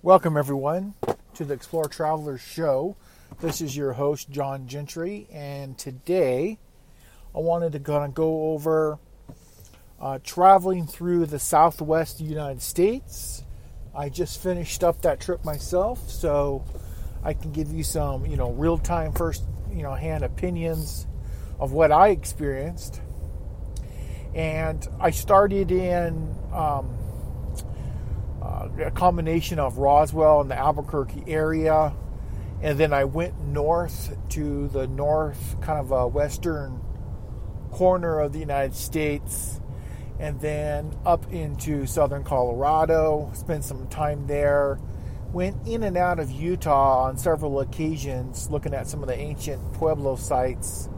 Welcome, everyone, to the Explore Travelers Show. This is your host, John Gentry, and today I wanted to kind of go over uh, traveling through the southwest United States. I just finished up that trip myself, so I can give you some, you know, real time, first, you know, hand opinions of what I experienced. And I started in um, a combination of Roswell and the Albuquerque area. And then I went north to the north, kind of a western corner of the United States, and then up into southern Colorado. Spent some time there. Went in and out of Utah on several occasions looking at some of the ancient Pueblo sites.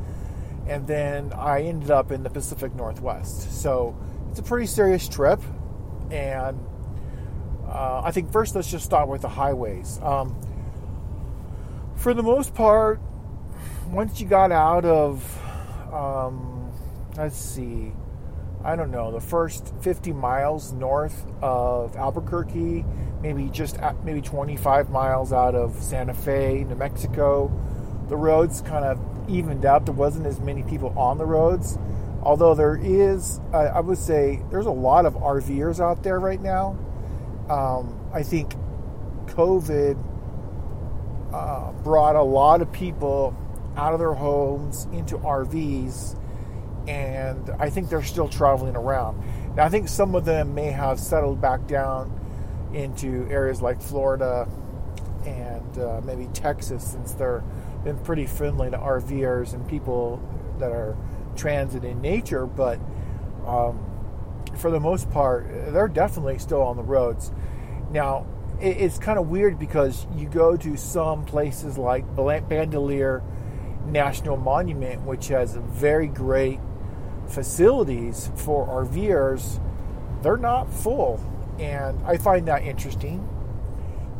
And then I ended up in the Pacific Northwest. So it's a pretty serious trip. And uh, I think first let's just start with the highways. Um, for the most part, once you got out of, um, let's see, I don't know, the first 50 miles north of Albuquerque, maybe just at, maybe 25 miles out of Santa Fe, New Mexico, the roads kind of evened out. There wasn't as many people on the roads, although there is, I would say, there's a lot of RVers out there right now um, I think COVID uh, brought a lot of people out of their homes into RVs, and I think they're still traveling around. Now, I think some of them may have settled back down into areas like Florida and uh, maybe Texas, since they're been pretty friendly to RVers and people that are transit in nature. But um, for the most part, they're definitely still on the roads. Now, it's kind of weird because you go to some places like Bandelier National Monument, which has very great facilities for RVers, they're not full. And I find that interesting.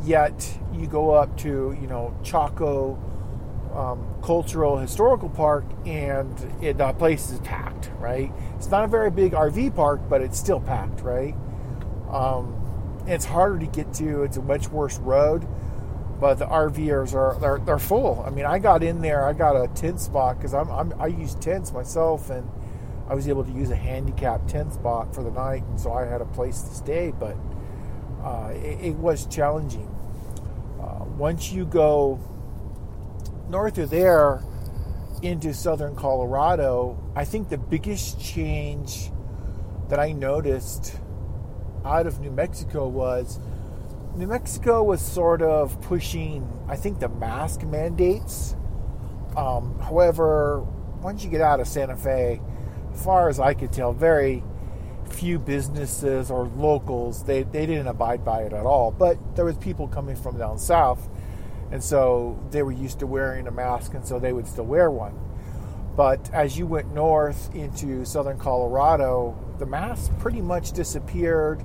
Yet you go up to, you know, Chaco um, Cultural Historical Park and it, the place is packed, right? It's not a very big RV park, but it's still packed, right? Um, it's harder to get to. It's a much worse road, but the RVers are they're, they're full. I mean, I got in there. I got a tent spot because I'm, I'm I use tents myself, and I was able to use a handicap tent spot for the night, and so I had a place to stay. But uh, it, it, was challenging. Uh, once you go north of there into southern Colorado, I think the biggest change that I noticed out of New Mexico was New Mexico was sort of pushing, I think, the mask mandates. Um, however, once you get out of Santa Fe, as far as I could tell, very few businesses or locals they, they didn't abide by it at all. But there was people coming from down south, and so they were used to wearing a mask, and so they would still wear one. But as you went north into southern Colorado, the mask pretty much disappeared,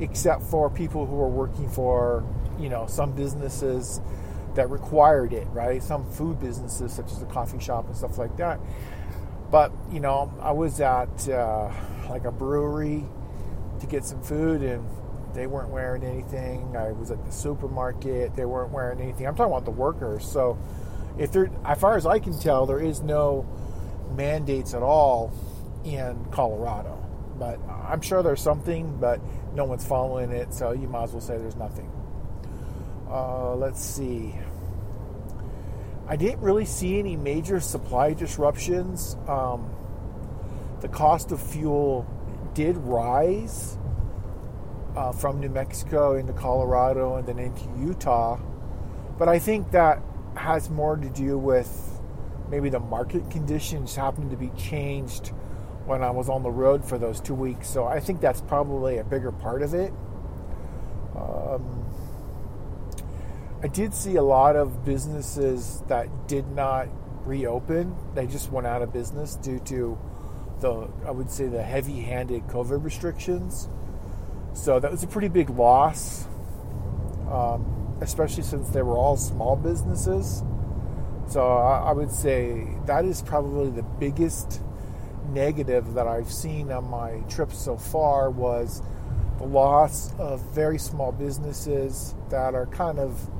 except for people who were working for, you know, some businesses that required it, right? Some food businesses, such as a coffee shop and stuff like that. But you know, I was at uh, like a brewery to get some food, and they weren't wearing anything. I was at the supermarket; they weren't wearing anything. I'm talking about the workers. So, if there, as far as I can tell, there is no mandates at all in Colorado. But I'm sure there's something, but no one's following it, so you might as well say there's nothing. Uh, let's see. I didn't really see any major supply disruptions. Um, the cost of fuel did rise uh, from New Mexico into Colorado and then into Utah, but I think that has more to do with maybe the market conditions happened to be changed when I was on the road for those two weeks. So I think that's probably a bigger part of it. Um, I did see a lot of businesses that did not reopen. They just went out of business due to the, I would say, the heavy handed COVID restrictions. So that was a pretty big loss, um, especially since they were all small businesses. So I, I would say that is probably the biggest negative that I've seen on my trip so far was the loss of very small businesses that are kind of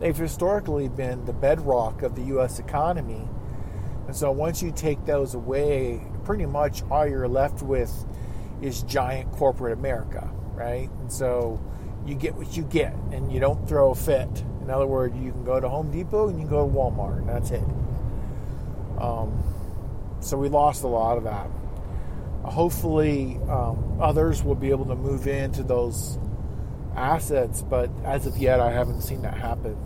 they've historically been the bedrock of the U.S. economy. And so once you take those away, pretty much all you're left with is giant corporate America, right? And so you get what you get and you don't throw a fit. In other words, you can go to Home Depot and you can go to Walmart, and that's it. Um, so we lost a lot of that. hopefully, um, others will be able to move into those assets, but as of yet, I haven't seen that happen.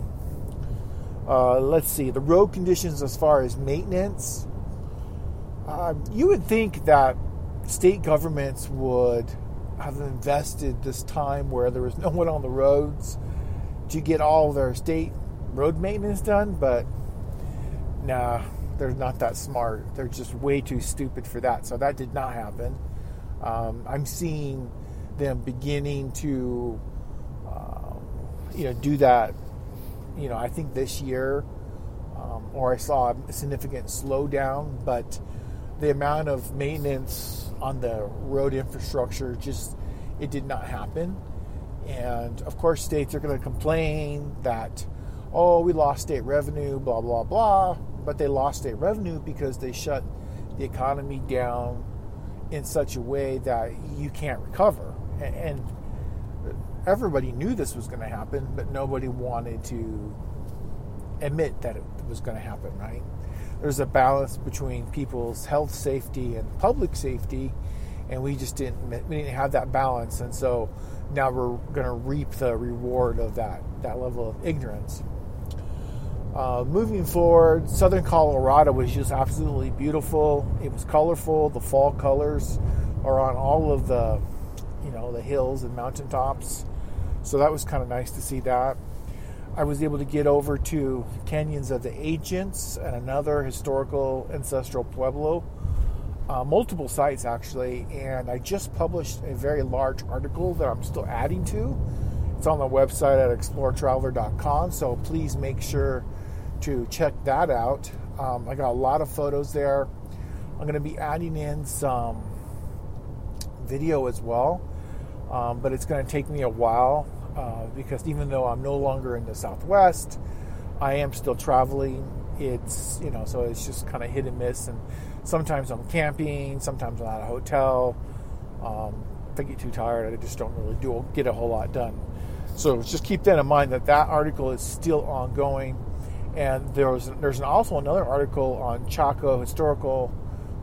Uh, let's see the road conditions as far as maintenance. Uh, you would think that state governments would have invested this time where there was no one on the roads to get all their state road maintenance done, but nah, they're not that smart. They're just way too stupid for that. So that did not happen. Um, I'm seeing them beginning to, uh, you know, do that. You know, I think this year, um, or I saw a significant slowdown, but the amount of maintenance on the road infrastructure just it did not happen. And of course, states are going to complain that, oh, we lost state revenue, blah, blah, blah. But they lost state revenue because they shut the economy down in such a way that you can't recover. And everybody knew this was going to happen, but nobody wanted to admit that it was going to happen, right? There's a balance between people's health safety and public safety, and we just didn't we didn't have that balance, and so now we're going to reap the reward of that that level of ignorance. Uh, moving forward, southern Colorado was just absolutely beautiful. It was colorful. The fall colors are on all of the, you know, the hills and mountaintops. So that was kind of nice to see that. I was able to get over to Canyons of the Ancients and another historical ancestral pueblo, uh, multiple sites actually, and I just published a very large article that I'm still adding to. It's on the website at exploretraveler.com, so please make sure to check that out. Um, I got a lot of photos there. I'm going to be adding in some video as well, um, but it's going to take me a while uh, because even though I'm no longer in the Southwest, I am still traveling. It's you know, so it's just kind of hit and miss, and sometimes I'm camping, sometimes I'm at a hotel. Um, if I get too tired, I just don't really do get a whole lot done. So just keep that in mind that that article is still ongoing, and there's there's also another article on Chaco Historical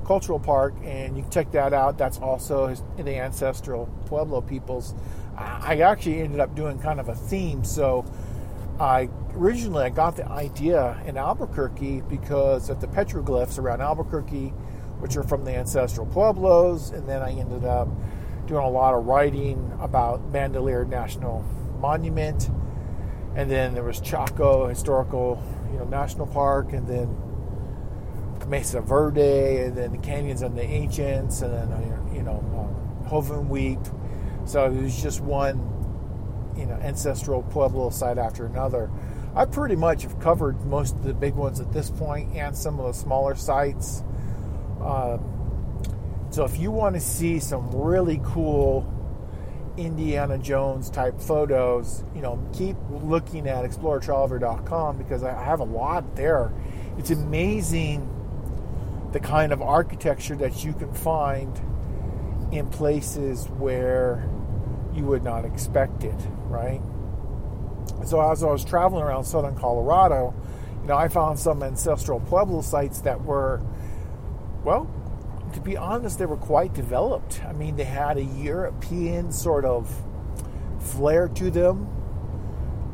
Cultural Park, and you can check that out. That's also in the ancestral Pueblo peoples I actually ended up doing kind of a theme. So I originally I got the idea in Albuquerque because of the petroglyphs around Albuquerque, which are from the ancestral pueblos, and then I ended up doing a lot of writing about Bandelier National Monument, and then there was Chaco Historical, you know, National Park, and then Mesa Verde, and then the canyons and the ancients, and then you know, um, Hovenweep so it was just one, you know, ancestral pueblo site after another. I pretty much have covered most of the big ones at this point and some of the smaller sites. Uh, so if you want to see some really cool Indiana Jones type photos, you know, keep looking at exploretraveler.com because I have a lot there. It's amazing the kind of architecture that you can find in places where you would not expect it, right? So as I was traveling around southern Colorado, you know, I found some ancestral Pueblo sites that were, well, to be honest, they were quite developed. I mean, they had a European sort of flair to them.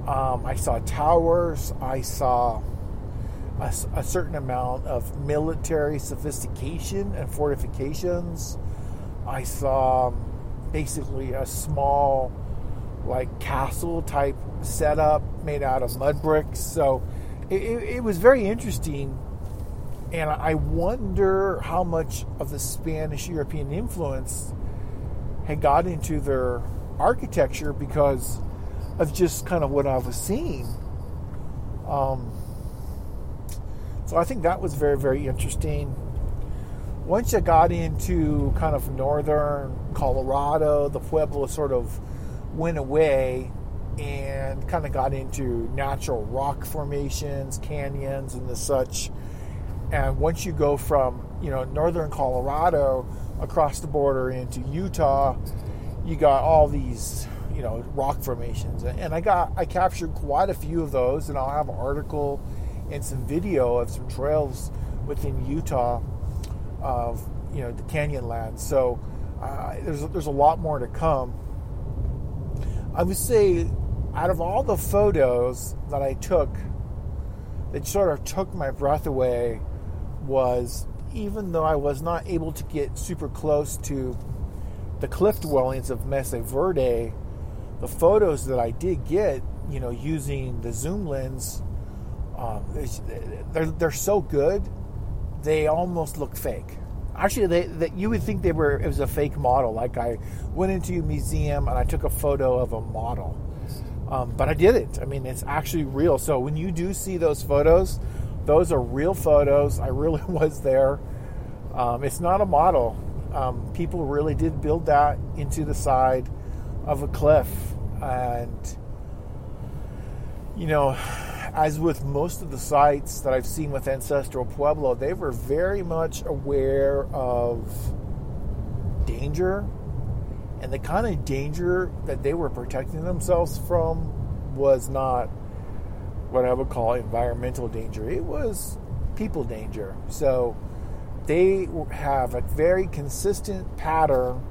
Um, I saw towers. I saw a, a, certain amount of military sophistication and fortifications. I saw basically a small, like castle type setup made out of mud bricks. So it, it was very interesting. And I wonder how much of the Spanish European influence had got into their architecture because of just kind of what I was seeing. Um, so I think that was very, very interesting. Once you got into kind of northern Colorado, the Pueblo sort of went away and kind of got into natural rock formations, canyons, and the such. And once you go from you know northern Colorado across the border into Utah, you got all these you know rock formations, and I got I captured quite a few of those, and I'll have an article and some video of some trails within Utah of you know the Canyonlands. So uh, there's there's a lot more to come. I would say out of all the photos that I took that sort of took my breath away was even though I was not able to get super close to the cliff dwellings of Mesa Verde, the photos that I did get, you know, using the zoom lens, um, they're, they're so good, they almost look fake. Actually, they, that you would think they were it was a fake model. Like I went into a museum and I took a photo of a model, um, but I did it. I mean, it's actually real. So when you do see those photos, those are real photos. I really was there. Um, it's not a model. Um, people really did build that into the side of a cliff, and you know as with most of the sites that I've seen with Ancestral Pueblo, they were very much aware of danger. And the kind of danger that they were protecting themselves from was not what I would call environmental danger, it was people danger. So they have a very consistent pattern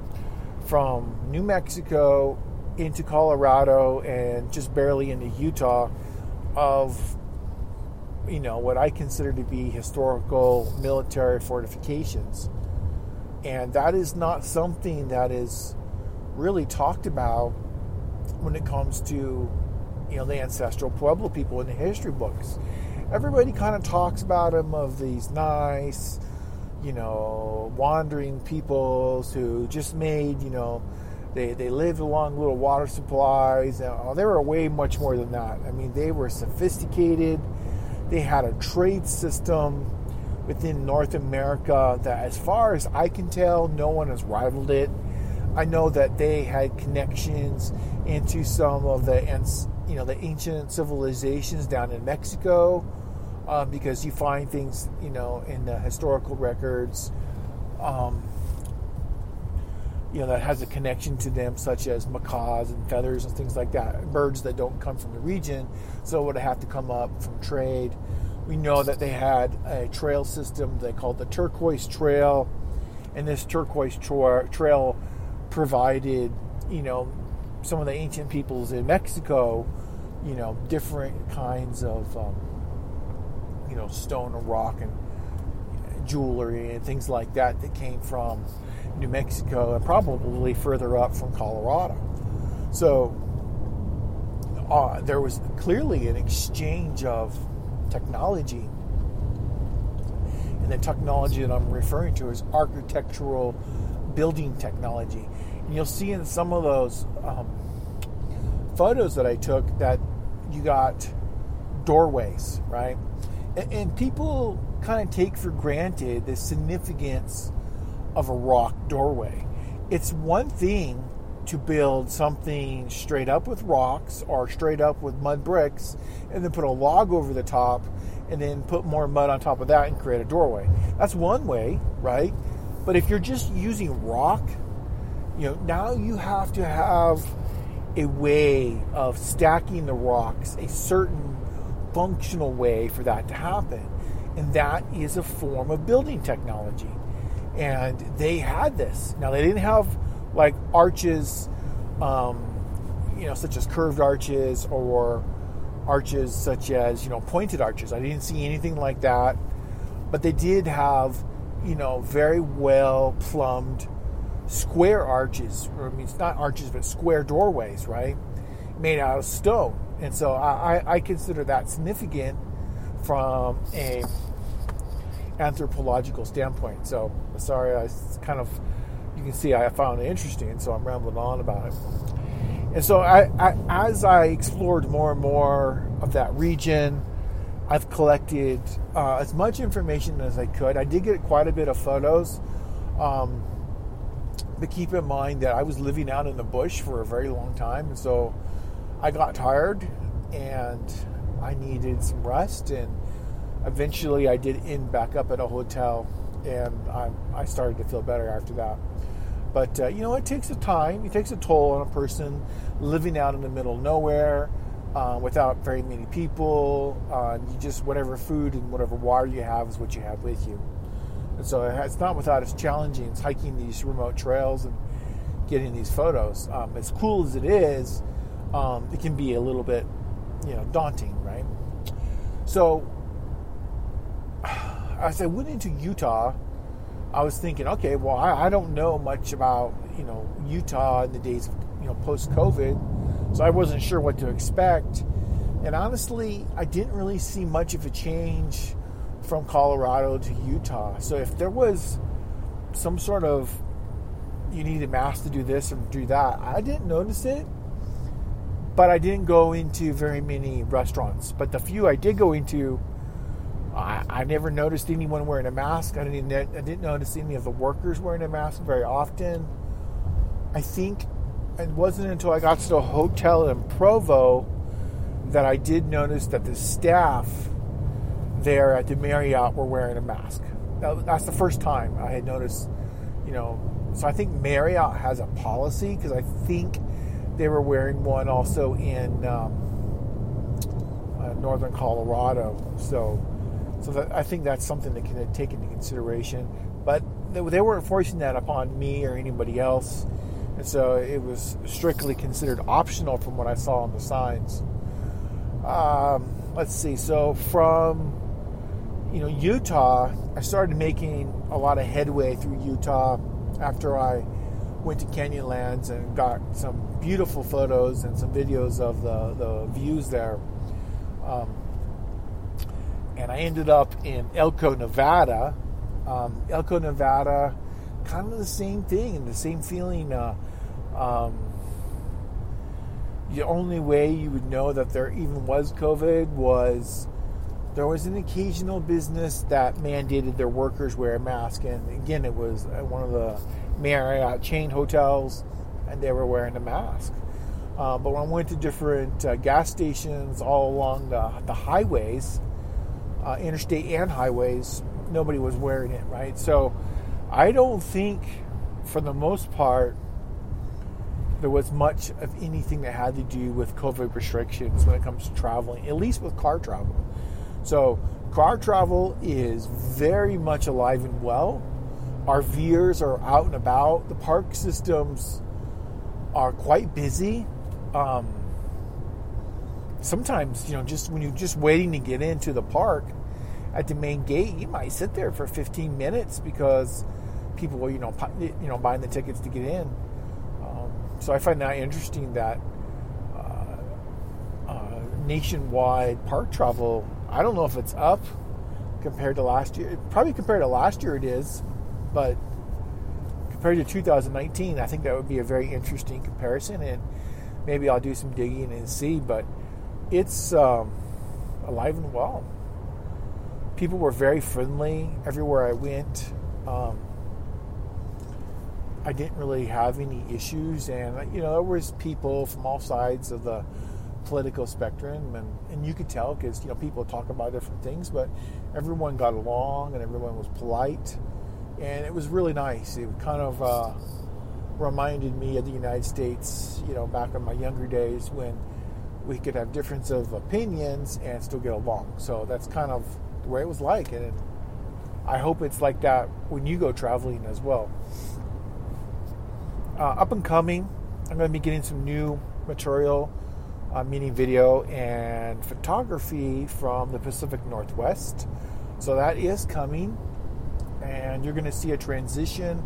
from New Mexico into Colorado and just barely into Utah of you know what I consider to be historical military fortifications. And that is not something that is really talked about when it comes to you know the ancestral Pueblo people in the history books. Everybody kind of talks about them of these nice, you know, wandering peoples who just made, you know, they, they lived along little water supplies. Uh, they were way much more than that. I mean, they were sophisticated. They had a trade system within North America that, as far as I can tell, no one has rivaled it. I know that they had connections into some of the you know the ancient civilizations down in Mexico um, because you find things you know in the historical records. Um, you know that has a connection to them, such as macaws and feathers and things like that. Birds that don't come from the region, so would have to come up from trade. We know that they had a trail system they called the Turquoise Trail, and this Turquoise tra- Trail provided, you know, some of the ancient peoples in Mexico, you know, different kinds of, um, you know, stone and rock and jewelry and things like that that came from New Mexico, and probably further up from Colorado. So uh, there was clearly an exchange of technology. And the technology that I'm referring to is architectural building technology. And you'll see in some of those um, photos that I took that you got doorways, right? And, and people kind of take for granted the significance of a rock doorway. It's one thing to build something straight up with rocks or straight up with mud bricks and then put a log over the top and then put more mud on top of that and create a doorway. That's one way, right? But if you're just using rock, you know, now you have to have a way of stacking the rocks, a certain functional way for that to happen. And that is a form of building technology and they had this. Now they didn't have like arches, um, you know, such as curved arches or arches such as you know pointed arches. I didn't see anything like that, but they did have you know very well plumbed square arches. Or, I mean, it's not arches, but square doorways, right? Made out of stone, and so I, I consider that significant from a anthropological standpoint. So sorry, I kind of you can see I found it interesting, so I'm rambling on about it. And so I, I, as I explored more and more of that region, I've collected uh, as much information as I could. I did get quite a bit of photos. Um, but keep in mind that I was living out in the bush for a very long time. And so I got tired and I needed some rest. And eventually I did end back up at a hotel and I, I started to feel better after that. But uh, you know, it takes a time, it takes a toll on a person living out in the middle of nowhere uh, without very many people. Uh, you just whatever food and whatever water you have is what you have with you. And so it's not without its challenges hiking these remote trails and getting these photos. Um, as cool as it is, um, it can be a little bit, you know, daunting, right? So as I went into Utah, I was thinking, okay, well, I, I don't know much about you know Utah in the days of you know post COVID, so I wasn't sure what to expect. And honestly, I didn't really see much of a change from Colorado to Utah. So if there was some sort of you need a mask to do this or do that, I didn't notice it. But I didn't go into very many restaurants. But the few I did go into, I, I never noticed anyone wearing a mask. I didn't, I didn't notice any of the workers wearing a mask very often. I think it wasn't until I got to the hotel in Provo that I did notice that the staff there at the Marriott were wearing a mask. That's the first time I had noticed, you know. So I think Marriott has a policy because I think they were wearing one also in um, uh, northern Colorado. So, so that, I think that's something that can take into consideration. But they, they weren't forcing that upon me or anybody else, and so it was strictly considered optional from what I saw on the signs. Um, let's see. So from you know, Utah, I started making a lot of headway through Utah after I went to Canyonlands and got some beautiful photos and some videos of the, the views there. Um, and I ended up in Elko, Nevada. Um, Elko, Nevada, kind of the same thing and the same feeling. Uh, um, the only way you would know that there even was COVID was there was an occasional business that mandated their workers wear a mask, and again, it was one of the Marriott chain hotels, and they were wearing a mask. Uh, but when I went to different uh, gas stations all along the, the highways, uh, interstate and highways, nobody was wearing it, right? So I don't think, for the most part, there was much of anything that had to do with COVID restrictions when it comes to traveling, at least with car travel. So, car travel is very much alive and well. Our RVers are out and about. The park systems are quite busy. Um, sometimes, you know, just when you're just waiting to get into the park at the main gate, you might sit there for 15 minutes because people are, you know, you know, buying the tickets to get in. Um, so I find that interesting that uh, uh, nationwide park travel I don't know if it's up compared to last year. Probably compared to last year, it is, but compared to 2019, I think that would be a very interesting comparison, and maybe I'll do some digging and see. But it's um, alive and well. People were very friendly everywhere I went. Um, I didn't really have any issues, and you know there was people from all sides of the political spectrum, and, and you could tell because you know people talk about different things, but everyone got along and everyone was polite, and it was really nice. It kind of uh, reminded me of the United States, you know, back in my younger days when we could have difference of opinions and still get along. So that's kind of the way it was like, and I hope it's like that when you go traveling as well. Uh, up and coming, I'm going to be getting some new material uh, meaning video and photography from the Pacific Northwest. So that is coming, and you're going to see a transition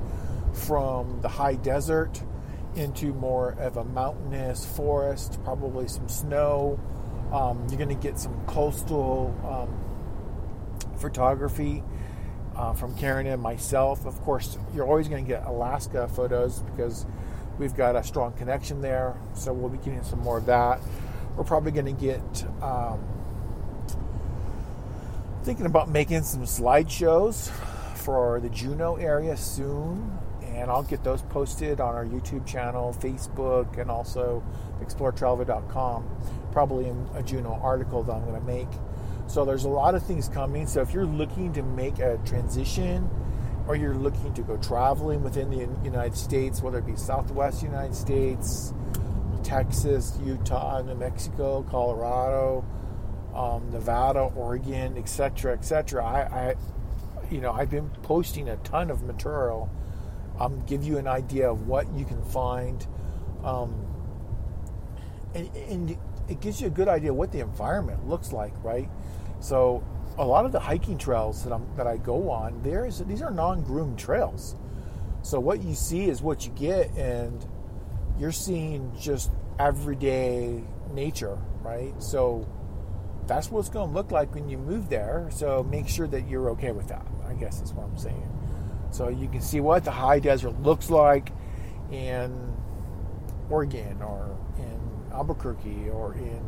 from the high desert into more of a mountainous forest, probably some snow. Um, you're going to get some coastal um, photography uh, from Karen and myself. Of course, you're always going to get Alaska photos because We've got a strong connection there, so we'll be getting some more of that. We're probably going to get um, thinking about making some slideshows for the Juneau area soon, and I'll get those posted on our YouTube channel, Facebook, and also exploretravel.com. Probably in a Juneau article that I'm going to make. So there's a lot of things coming. So if you're looking to make a transition or you're looking to go traveling within the United States, whether it be Southwest United States, Texas, Utah, New Mexico, Colorado, um, Nevada, Oregon, etc., etc. I, I, you know, I've been posting a ton of material. Um, give you an idea of what you can find, um, and, and it gives you a good idea what the environment looks like, right? So a lot of the hiking trails that, that I go on, there is these are non-groomed trails. So what you see is what you get, and you're seeing just everyday nature, right? So that's what it's going to look like when you move there. So make sure that you're okay with that. I guess is what I'm saying. So you can see what the high desert looks like in Oregon or in Albuquerque or in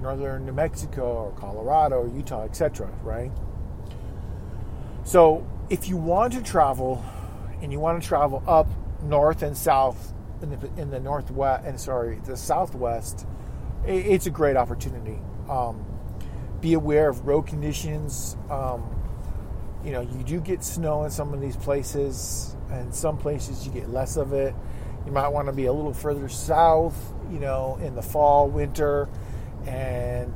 northern New Mexico or Colorado or Utah, etc., right? So, if you want to travel and you want to travel up north and south in the, in the northwest and sorry, the southwest, it's a great opportunity. Um, be aware of road conditions. Um, you know, you do get snow in some of these places, and some places you get less of it. You might want to be a little further south, you know, in the fall, winter and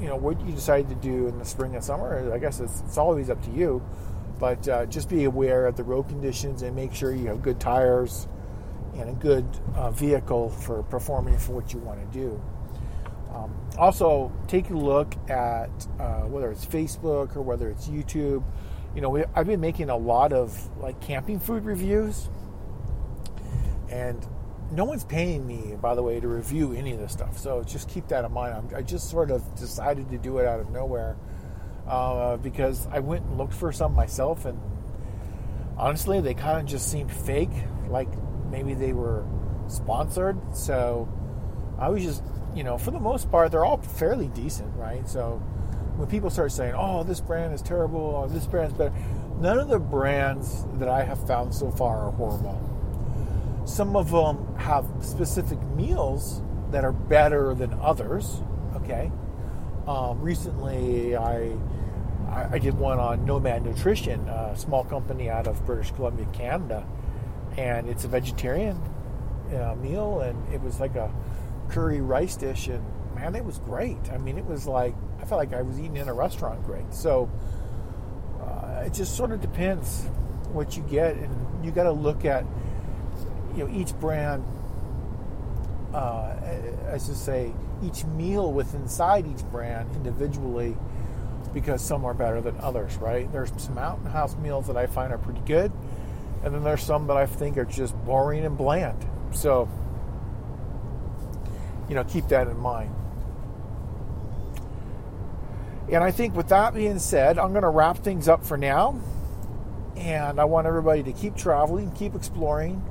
you know what you decide to do in the spring and summer i guess it's, it's always up to you but uh, just be aware of the road conditions and make sure you have good tires and a good uh, vehicle for performing for what you want to do um, also take a look at uh, whether it's facebook or whether it's youtube you know we, i've been making a lot of like camping food reviews and no one's paying me, by the way, to review any of this stuff. So just keep that in mind. I'm, i just sort of decided to do it out of nowhere uh, because I went and looked for some myself, and honestly, they kind of just seemed fake, like maybe they were sponsored. So I was just, you know, for the most part, they're all fairly decent, right? So when people start saying, "Oh, this brand is terrible," or "This brand's better," none of the brands that I have found so far are horrible some of them have specific meals that are better than others. Okay. Um, recently, I, I did one on Nomad Nutrition, a small company out of British Columbia, Canada, and it's a vegetarian uh, meal, and it was like a curry rice dish, and man, it was great. I mean, it was like I felt like I was eating in a restaurant. Great. So uh, it just sort of depends what you get, and you got to look at you know each brand uh, I should say each meal within inside each brand individually because some are better than others, right? There's some Mountain House meals that I find are pretty good, and then there's some that I think are just boring and bland. So, you know, keep that in mind. And I think with that being said, I'm going to wrap things up for now. And I want everybody to keep traveling, keep exploring,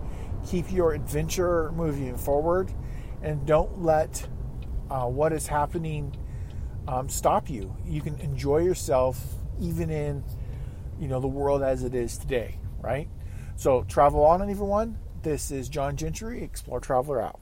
keep your adventure moving forward and don't let uh, what is happening um, stop you. You can enjoy yourself even in you know the world as it is today, right? So travel on, everyone. This is John Gentry, Explore Traveler out.